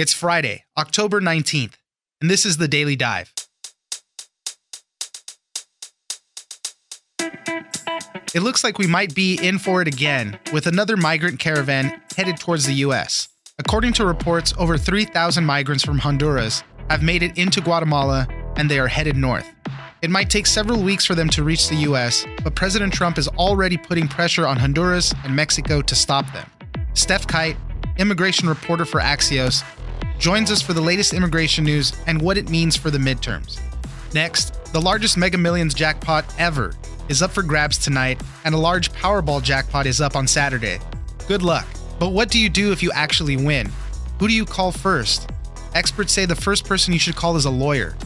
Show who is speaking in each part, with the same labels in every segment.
Speaker 1: It's Friday, October 19th, and this is the Daily Dive. It looks like we might be in for it again with another migrant caravan headed towards the US. According to reports, over 3,000 migrants from Honduras have made it into Guatemala and they are headed north. It might take several weeks for them to reach the US, but President Trump is already putting pressure on Honduras and Mexico to stop them. Stef Kight, immigration reporter for Axios, joins us for the latest immigration news and what it means for the midterms. Next, the largest Mega Millions jackpot ever is up for grabs tonight, and a large Powerball jackpot is up on Saturday. Good luck. But what do you do if you actually win? Who do you call first? Experts say the first person you should call is a lawyer.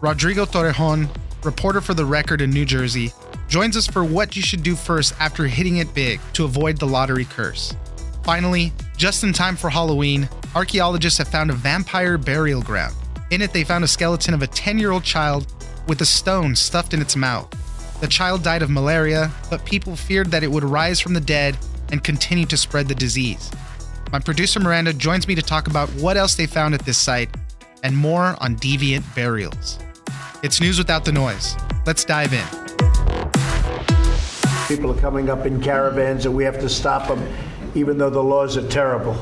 Speaker 1: Rodrigo Torrejon, reporter for The Record in New Jersey, joins us for what you should do first after hitting it big to avoid the lottery curse. Finally, just in time for Halloween, archaeologists have found a vampire burial ground. In it, they found a skeleton of a 10 year old child with a stone stuffed in its mouth. The child died of malaria, but people feared that it would rise from the dead and continue to spread the disease. My producer Miranda joins me to talk about what else they found at this site and more on deviant burials. It's news without the noise. Let's dive in.
Speaker 2: People are coming up in caravans and we have to stop them, even though the laws are terrible.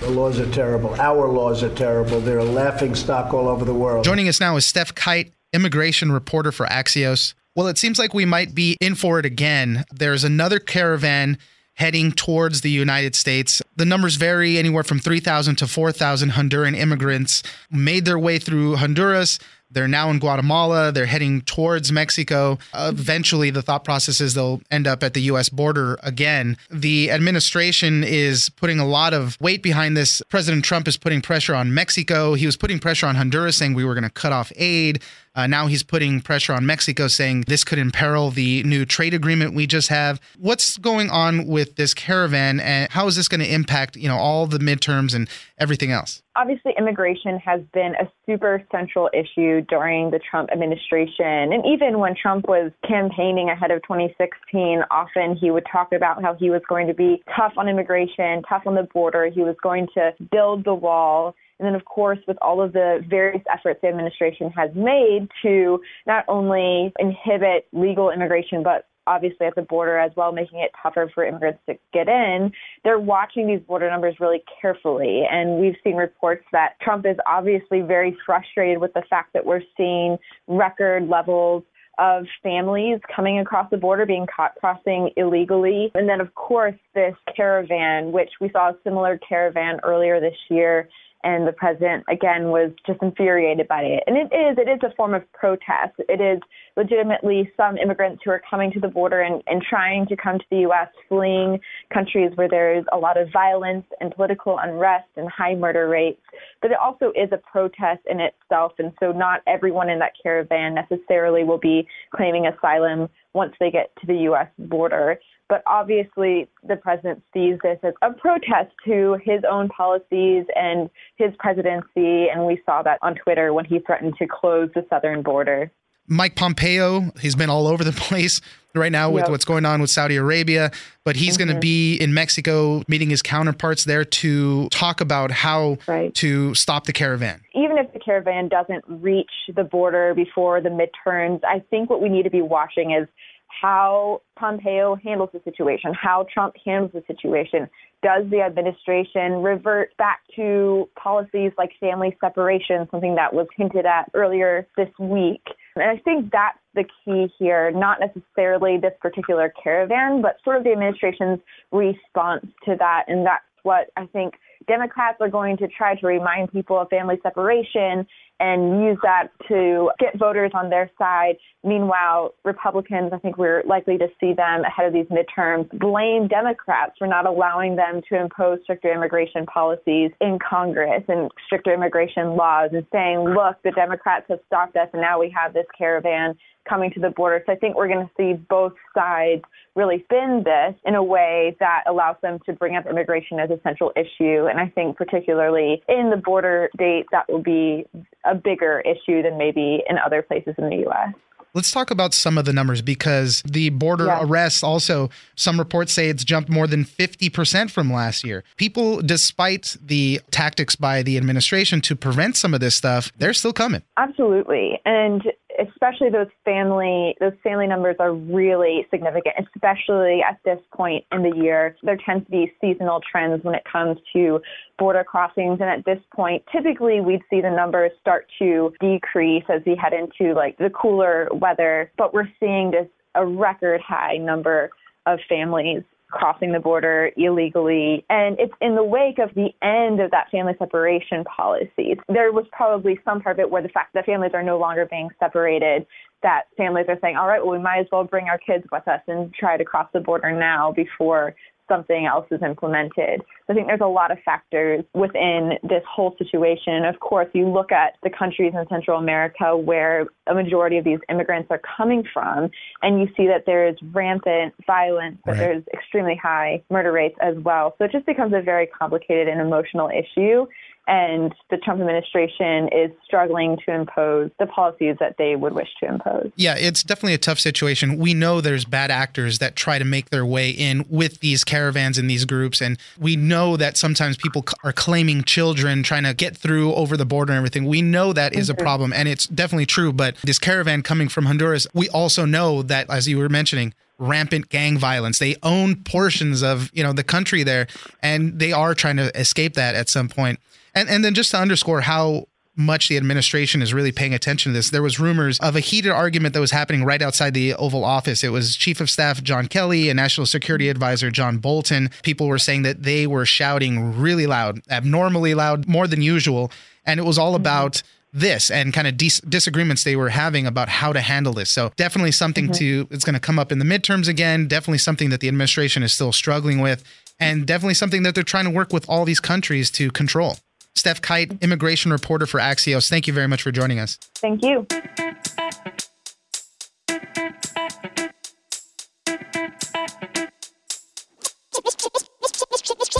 Speaker 2: The laws are terrible. Our laws are terrible. They're a laughing stock all over the world.
Speaker 1: Joining us now is Stef Kight, immigration reporter for Axios. Well, it seems like we might be in for it again. There's another caravan heading towards the United States. The numbers vary anywhere from 3,000 to 4,000 Honduran immigrants made their way through Honduras. They're now in Guatemala. They're heading towards Mexico. Eventually, the thought process is they'll end up at the US border again. The administration is putting a lot of weight behind this. President Trump is putting pressure on Mexico. He was putting pressure on Honduras, saying we were going to cut off aid. Uh, now he's putting pressure on Mexico, saying this could imperil the new trade agreement we just have. What's going on with this caravan, and how is this going to impact, you know, all the midterms and everything else?
Speaker 3: Obviously, immigration has been a super central issue during the Trump administration, and even when Trump was campaigning ahead of 2016, often he would talk about how he was going to be tough on immigration, tough on the border. He was going to build the wall. And then, of course, with all of the various efforts the administration has made to not only inhibit legal immigration, but obviously at the border as well, making it tougher for immigrants to get in, they're watching these border numbers really carefully. And we've seen reports that Trump is obviously very frustrated with the fact that we're seeing record levels of families coming across the border being caught crossing illegally. And then, of course, this caravan, which we saw a similar caravan earlier this year and the president again was just infuriated by it. And it is it is a form of protest. It is legitimately some immigrants who are coming to the border and, and trying to come to the US, fleeing countries where there's a lot of violence and political unrest and high murder rates. But it also is a protest in itself and so not everyone in that caravan necessarily will be claiming asylum once they get to the US border. But obviously, the president sees this as a protest to his own policies and his presidency. And we saw that on Twitter when he threatened to close the southern border.
Speaker 1: Mike Pompeo, he's been all over the place right now with yep. what's going on with Saudi Arabia, but he's mm-hmm. going to be in Mexico meeting his counterparts there to talk about how right. to stop the caravan.
Speaker 3: Even if the caravan doesn't reach the border before the midterms, I think what we need to be watching is how Pompeo handles the situation, how Trump handles the situation. Does the administration revert back to policies like family separation, something that was hinted at earlier this week? And I think that's the key here, not necessarily this particular caravan, but sort of the administration's response to that. And that's what I think Democrats are going to try to remind people of family separation and use that to get voters on their side. Meanwhile, Republicans, I think we're likely to see them ahead of these midterms, blame Democrats for not allowing them to impose stricter immigration policies in Congress and stricter immigration laws and saying, look, the Democrats have stopped us and now we have this caravan coming to the border. So I think we're going to see both sides really spin this in a way that allows them to bring up immigration as a central issue. And I think particularly in the border states, that will be a bigger issue than maybe in other places in the U.S.
Speaker 1: Let's talk about some of the numbers because the border yeah. arrests also, some reports say it's jumped more than 50% from last year. People, despite the tactics by the administration to prevent some of this stuff, they're still coming.
Speaker 3: Absolutely. And especially those family those family numbers are really significant, especially at this point in the year. There tends to be seasonal trends when it comes to border crossings, and at this point, typically we'd see the numbers start to decrease as we head into like the cooler weather. But we're seeing this a record high number of families crossing the border illegally. And it's in the wake of the end of that family separation policy. There was probably some part of it where the fact that families are no longer being separated, that families are saying, all right, well, we might as well bring our kids with us and try to cross the border now before something else is implemented. I think there's a lot of factors within this whole situation. And of course, you look at the countries in Central America where a majority of these immigrants are coming from, and you see that there is rampant violence, but right. there's extremely high murder rates as well. So it just becomes a very complicated and emotional issue and the Trump administration is struggling to impose the policies that they would wish to impose.
Speaker 1: Yeah, it's definitely a tough situation. We know there's bad actors that try to make their way in with these caravans and these groups, and we know that sometimes people are claiming children trying to get through over the border and everything. We know that is mm-hmm. a problem, and it's definitely true. But this caravan coming from Honduras, we also know that, as you were mentioning, rampant gang violence. They own portions of, you know, the country there and they are trying to escape that at some point. And and then just to underscore how much the administration is really paying attention to this. There was rumors of a heated argument that was happening right outside the Oval Office. It was Chief of Staff John Kelly and National Security Advisor John Bolton. People were saying that they were shouting really loud, abnormally loud, more than usual, and it was all mm-hmm. about this and kind of dis- disagreements they were having about how to handle this. So definitely something mm-hmm. to it's going to come up in the midterms again. Definitely something that the administration is still struggling with, and definitely something that they're trying to work with all these countries to control. Stef Kight, immigration reporter for Axios. Thank you very much for joining us.
Speaker 3: Thank you.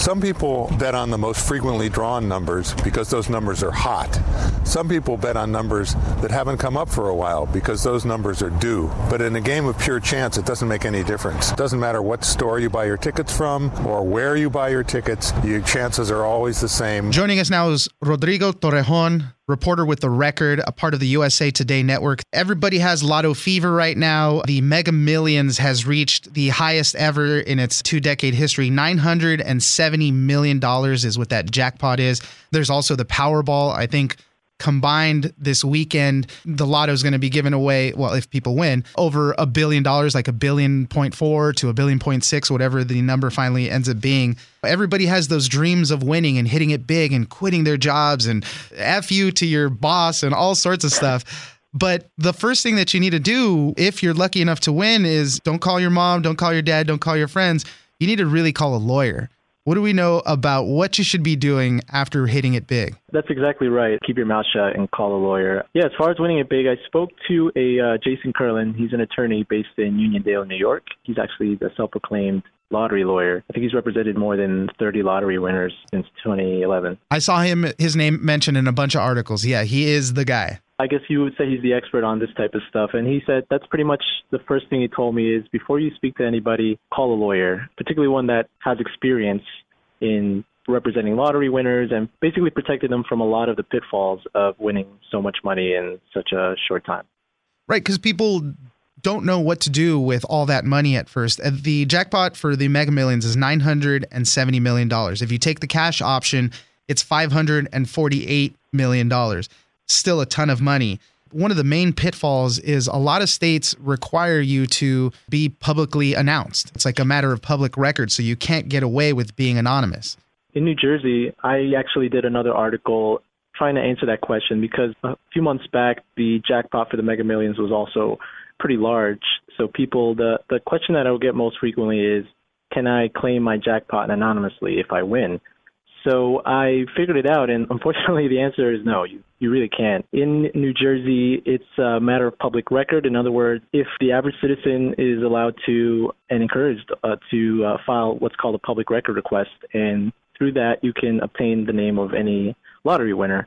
Speaker 4: Some people bet on the most frequently drawn numbers because those numbers are hot. Some people bet on numbers that haven't come up for a while because those numbers are due. But in a game of pure chance, it doesn't make any difference. It doesn't matter what store you buy your tickets from or where you buy your tickets, your chances are always the same.
Speaker 1: Joining us now is Rodrigo Torrejon, reporter with The Record, a part of the USA Today network. Everybody has lotto fever right now. The Mega Millions has reached the highest ever in its two decade history. $970 million is what that jackpot is. There's also the Powerball. I think combined this weekend, the lotto is going to be given away. Well, if people win, over a billion dollars, like a billion point four to a billion point six, whatever the number finally ends up being. Everybody has those dreams of winning and hitting it big and quitting their jobs and F you to your boss and all sorts of stuff. But the first thing that you need to do if you're lucky enough to win is don't call your mom, don't call your dad, don't call your friends. You need to really call a lawyer what do we know about what you should be doing after hitting it big?
Speaker 5: That's exactly right. Keep your mouth shut and call a lawyer. Yeah, as far as winning it big, I spoke to a uh, Jason Kurland. He's an attorney based in Uniondale, New York. He's actually the self-proclaimed lottery lawyer. I think he's represented more than 30 lottery winners since 2011.
Speaker 1: I saw him his name mentioned in a bunch of articles. Yeah, he is the guy.
Speaker 5: I guess you would say he's the expert on this type of stuff. And he said that's pretty much the first thing he told me is before you speak to anybody, call a lawyer, particularly one that has experience in representing lottery winners and basically protecting them from a lot of the pitfalls of winning so much money in such a short time.
Speaker 1: Right, because people don't know what to do with all that money at first. Uh, the jackpot for the Mega Millions is $970 million. If you take the cash option, it's $548 million. Still a ton of money. One of the main pitfalls is a lot of states require you to be publicly announced. It's like a matter of public record, so you can't get away with being anonymous.
Speaker 5: In New Jersey, I actually did another article trying to answer that question because a few months back, the jackpot for the Mega Millions was also pretty large. So people, the the question that I will get most frequently is, can I claim my jackpot anonymously if I win? So I figured it out, and unfortunately, the answer is no. You you really can't. In New Jersey, it's a matter of public record. In other words, if the average citizen is allowed to and encouraged uh, to uh, file what's called a public record request, and through that you can obtain the name of any lottery winner.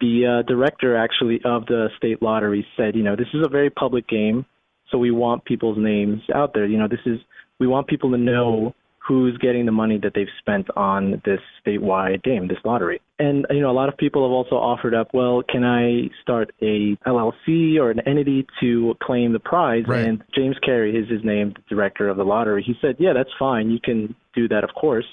Speaker 5: the uh, director actually of the state lottery said, you know, this is a very public game, so we want people's names out there. You know, this is we want people to know who's getting the money that they've spent on this statewide game, this lottery. And you know, a lot of people have also offered up, well, can I start a LLC or an entity to claim the prize?
Speaker 1: Right.
Speaker 5: And James Carey is his name, the director of the lottery. He said, yeah, that's fine. You can do that, of course.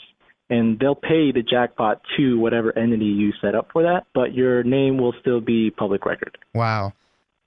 Speaker 5: And they'll pay the jackpot to whatever entity you set up for that, but your name will still be public record.
Speaker 1: Wow.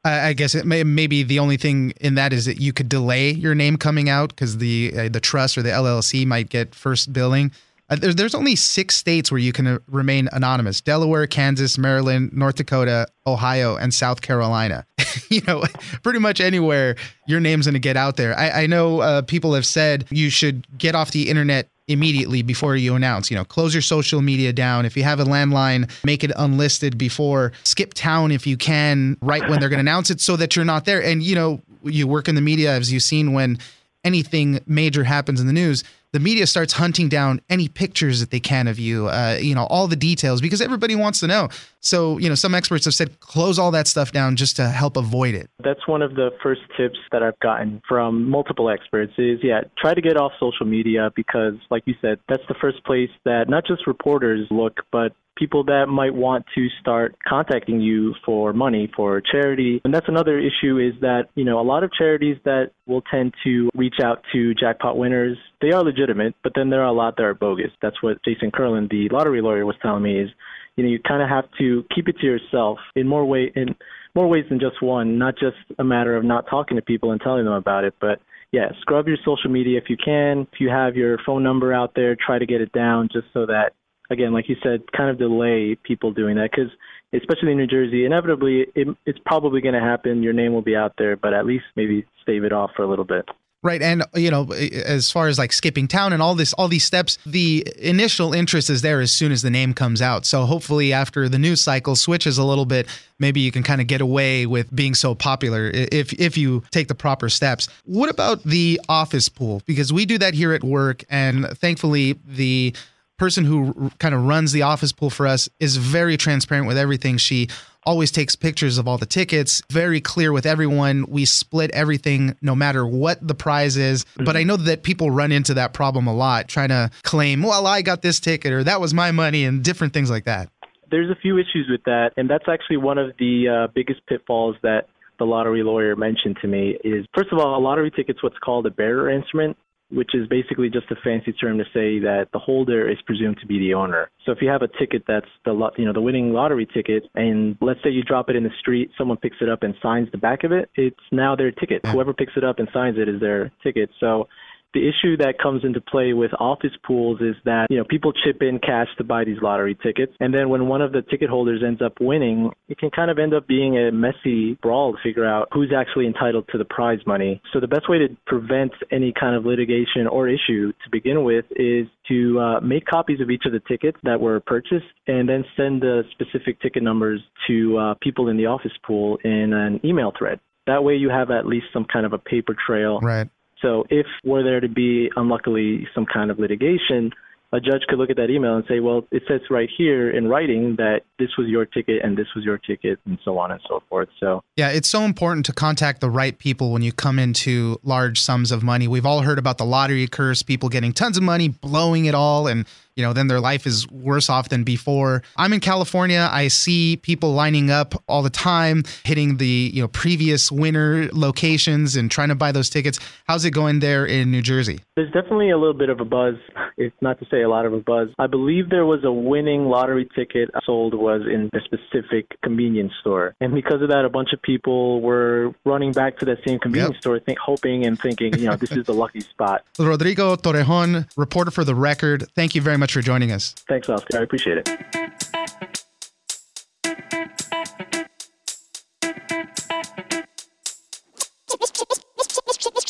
Speaker 1: I guess it may, maybe the only thing in that is that you could delay your name coming out because the uh, the trust or the LLC might get first billing. Uh, there, there's only six states where you can uh, remain anonymous: Delaware, Kansas, Maryland, North Dakota, Ohio, and South Carolina. you know, pretty much anywhere your name's going to get out there. I, I know uh, people have said you should get off the internet immediately before you announce. You know, close your social media down. If you have a landline, make it unlisted before. Skip town if you can, right when they're going to announce it, so that you're not there. And you know, you work in the media, as you've seen when anything major happens in the news. The media starts hunting down any pictures that they can of you, uh, you know, all the details because everybody wants to know. So, you know, some experts have said close all that stuff down just to help avoid it.
Speaker 5: That's one of the first tips that I've gotten from multiple experts is yeah, try to get off social media because like you said, that's the first place that not just reporters look, but people that might want to start contacting you for money for charity. And that's another issue is that, you know, a lot of charities that will tend to reach out to jackpot winners, they are legitimate, but then there are a lot that are bogus. That's what Jason Kurland, the lottery lawyer, was telling me is, you know, you kind of have to keep it to yourself in more way in more ways than just one, not just a matter of not talking to people and telling them about it, but yeah, scrub your social media if you can. If you have your phone number out there, try to get it down just so that again, like you said, kind of delay people doing that because, especially in New Jersey, inevitably it, it's probably going to happen. Your name will be out there, but at least maybe stave it off for a little bit.
Speaker 1: Right. And, you know, as far as like skipping town and all this, all these steps, the initial interest is there as soon as the name comes out. So hopefully after the news cycle switches a little bit, maybe you can kind of get away with being so popular if, if you take the proper steps. What about the office pool? Because we do that here at work. And thankfully, the person who kind of runs the office pool for us is very transparent with everything. She always takes pictures of all the tickets, very clear with everyone. We split everything no matter what the prize is. Mm-hmm. But I know that people run into that problem a lot, trying to claim, well, I got this ticket or that was my money and different things like that.
Speaker 5: There's a few issues with that. And that's actually one of the uh, biggest pitfalls that the lottery lawyer mentioned to me is first of all, a lottery ticket's what's called a bearer instrument which is basically just a fancy term to say that the holder is presumed to be the owner. So if you have a ticket that's the you know the winning lottery ticket, and let's say you drop it in the street, someone picks it up and signs the back of it, it's now their ticket. Whoever picks it up and signs it is their ticket. So the issue that comes into play with office pools is that, you know, people chip in cash to buy these lottery tickets. And then when one of the ticket holders ends up winning, it can kind of end up being a messy brawl to figure out who's actually entitled to the prize money. So the best way to prevent any kind of litigation or issue to begin with is to uh, make copies of each of the tickets that were purchased and then send the specific ticket numbers to uh, people in the office pool in an email thread. That way you have at least some kind of a paper trail
Speaker 1: right.
Speaker 5: So if were there to be unluckily some kind of litigation, a judge could look at that email and say, well, it says right here in writing that this was your ticket and this was your ticket and so on and so forth. So,
Speaker 1: yeah, it's so important to contact the right people when you come into large sums of money. We've all heard about the lottery curse, people getting tons of money, blowing it all, and you know, then their life is worse off than before. I'm in California. I see people lining up all the time, hitting the, you know, previous winner locations and trying to buy those tickets. How's it going there in New Jersey?
Speaker 5: There's definitely a little bit of a buzz, It's not to say a lot of a buzz. I believe there was a winning lottery ticket sold was in a specific convenience store. And because of that, a bunch of people were running back to that same convenience yep. store, think, hoping and thinking, you know, this is the lucky spot.
Speaker 1: Rodrigo Torrejon, reporter for The Record, thank you very much much for joining us.
Speaker 5: Thanks, Oscar. I appreciate it.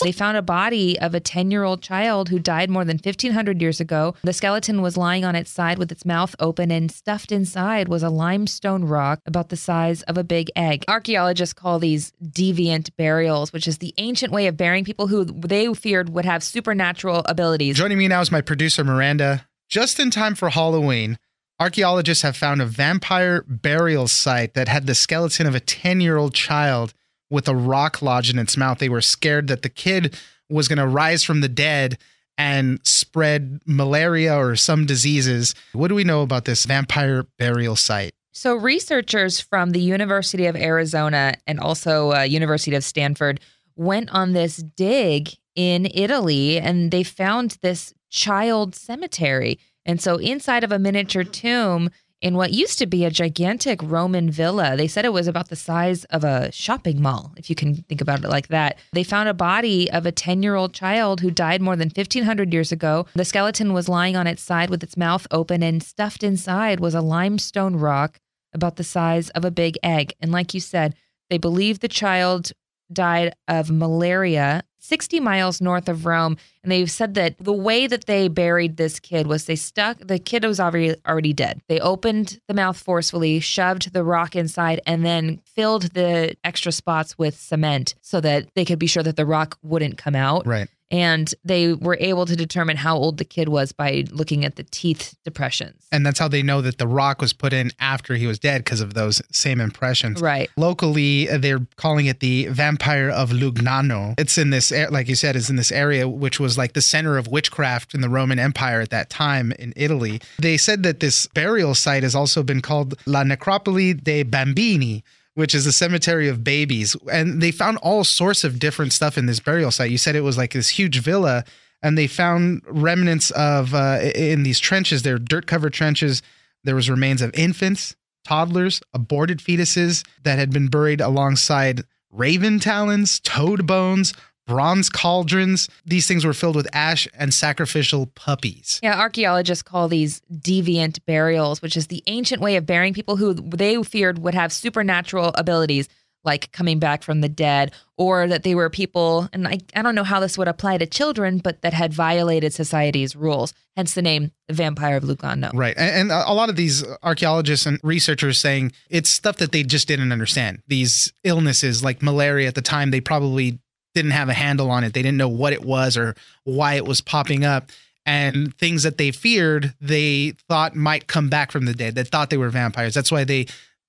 Speaker 6: They found a body of a 10 year old child who died more than 1,500 years ago. The skeleton was lying on its side with its mouth open, and stuffed inside was a limestone rock about the size of a big egg. Archaeologists call these deviant burials, which is the ancient way of burying people who they feared would have supernatural abilities.
Speaker 1: Joining me now is my producer, Miranda just in time for Halloween, Archaeologists have found a vampire burial site that had the skeleton of a 10 year old child with a rock lodged in its mouth. They were scared that the kid was going to rise from the dead and spread malaria or some diseases. What do we know about this vampire burial site?
Speaker 6: So, researchers from the University of Arizona and also uh, University of Stanford went on this dig in Italy and they found this child cemetery. And so, inside of a miniature tomb, in what used to be a gigantic Roman villa. They said it was about the size of a shopping mall, if you can think about it like that. They found a body of a 10 year old child who died more than 1,500 years ago. The skeleton was lying on its side with its mouth open, and stuffed inside was a limestone rock about the size of a big egg. And like you said, they believe the child died of malaria 60 miles north of Rome. And they've said that the way that they buried this kid was they stuck, the kid was already, already dead. They opened the mouth forcefully, shoved the rock inside, and then filled the extra spots with cement so that they could be sure that the rock wouldn't come out.
Speaker 1: Right
Speaker 6: and they were able to determine how old the kid was by looking at the teeth depressions.
Speaker 1: And that's how they know that the rock was put in after he was dead because of those same impressions.
Speaker 6: Right.
Speaker 1: Locally, they're calling it the Vampire of Lugnano. It's in this, like you said, is in this area which was like the center of witchcraft in the Roman Empire at that time in Italy. They said that this burial site has also been called La Necropoli dei Bambini which is a cemetery of babies. And they found all sorts of different stuff in this burial site. You said it was like this huge villa, and they found remnants of uh, in these trenches. They're dirt covered trenches. There was remains of infants, toddlers, aborted fetuses that had been buried alongside raven talons, toad bones, bronze cauldrons. These things were filled with ash and sacrificial puppies.
Speaker 6: Yeah, archaeologists call these deviant burials, which is the ancient way of burying people who they feared would have supernatural abilities like coming back from the dead, or that they were people, and I, I don't know how this would apply to children, but that had violated society's rules, hence the name the Vampire of Lugnano.
Speaker 1: Right. And, and a lot of these archaeologists and researchers saying it's stuff that they just didn't understand. These illnesses like malaria at the time, they probably didn't have a handle on it. They didn't know what it was or why it was popping up. And things that they feared, they thought might come back from the dead. They thought they were vampires. That's why they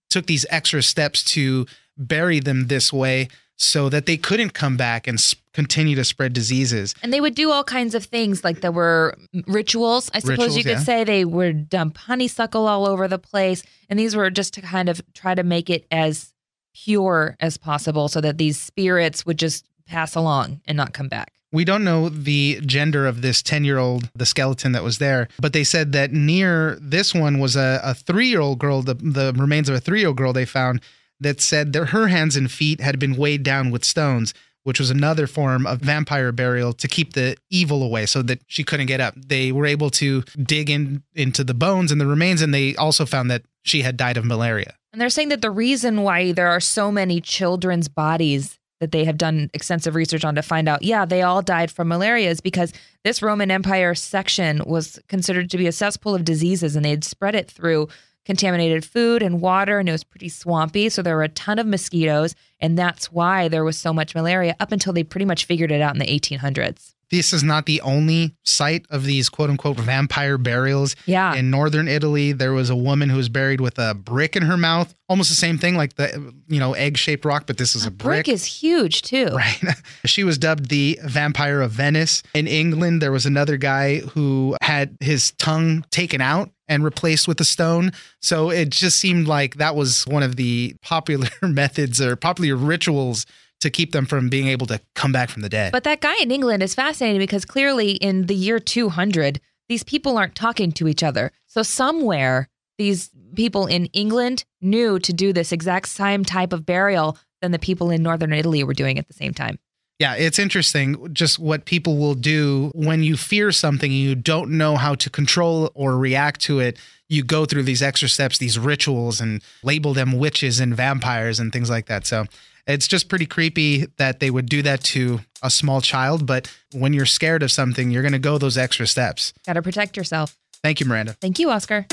Speaker 1: took these extra steps to bury them this way so that they couldn't come back and continue to spread diseases.
Speaker 6: And they would do all kinds of things, like there were rituals. I suppose rituals, you could yeah. say they would dump honeysuckle all over the place, and these were just to kind of try to make it as pure as possible, so that these spirits would just pass along and not come back.
Speaker 1: We don't know the gender of this 10 year old, the skeleton that was there, but they said that near this one was a, a three year old girl, the, the remains of a three year old girl they found that said that her hands and feet had been weighed down with stones, which was another form of vampire burial to keep the evil away so that she couldn't get up. They were able to dig in into the bones and the remains, and they also found that she had died of malaria.
Speaker 6: And they're saying that the reason why there are so many children's bodies that they have done extensive research on to find out, yeah, they all died from malaria is because this Roman Empire section was considered to be a cesspool of diseases and they had spread it through contaminated food and water and it was pretty swampy. So there were a ton of mosquitoes. And that's why there was so much malaria up until they pretty much figured it out in the 1800s
Speaker 1: this is not the only site of these quote unquote vampire burials.
Speaker 6: Yeah.
Speaker 1: In northern Italy, there was a woman who was buried with a brick in her mouth. Almost the same thing, like the you know egg shaped rock, but this is a, a brick.
Speaker 6: brick. is huge too.
Speaker 1: Right. she was dubbed the Vampire of Venice. In England, there was another guy who had his tongue taken out and replaced with a stone. So it just seemed like that was one of the popular methods or popular rituals to keep them from being able to come back from the dead.
Speaker 6: But that guy in England is fascinating because clearly in the year 200, these people aren't talking to each other. So somewhere these people in England knew to do this exact same type of burial than the people in northern Italy were doing at the same time.
Speaker 1: Yeah, it's interesting just what people will do when you fear something and you don't know how to control or react to it. You go through these extra steps, these rituals, and label them witches and vampires and things like that. So it's just pretty creepy that they would do that to a small child. But when you're scared of something, you're going to go those extra steps.
Speaker 6: Got to protect yourself.
Speaker 1: Thank you, Miranda.
Speaker 6: Thank you, Oscar.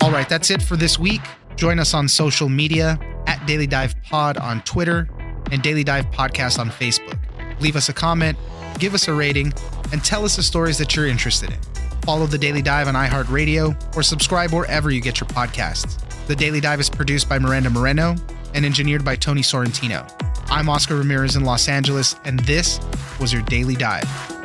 Speaker 1: All right, that's it for this week. Join us on social media at Daily Dive Pod on Twitter and Daily Dive Podcast on Facebook. Leave us a comment give us a rating, and tell us the stories that you're interested in. Follow The Daily Dive on iHeartRadio or subscribe wherever you get your podcasts. The Daily Dive is produced by Miranda Moreno and engineered by Tony Sorrentino. I'm Oscar Ramirez in Los Angeles, and this was your Daily Dive.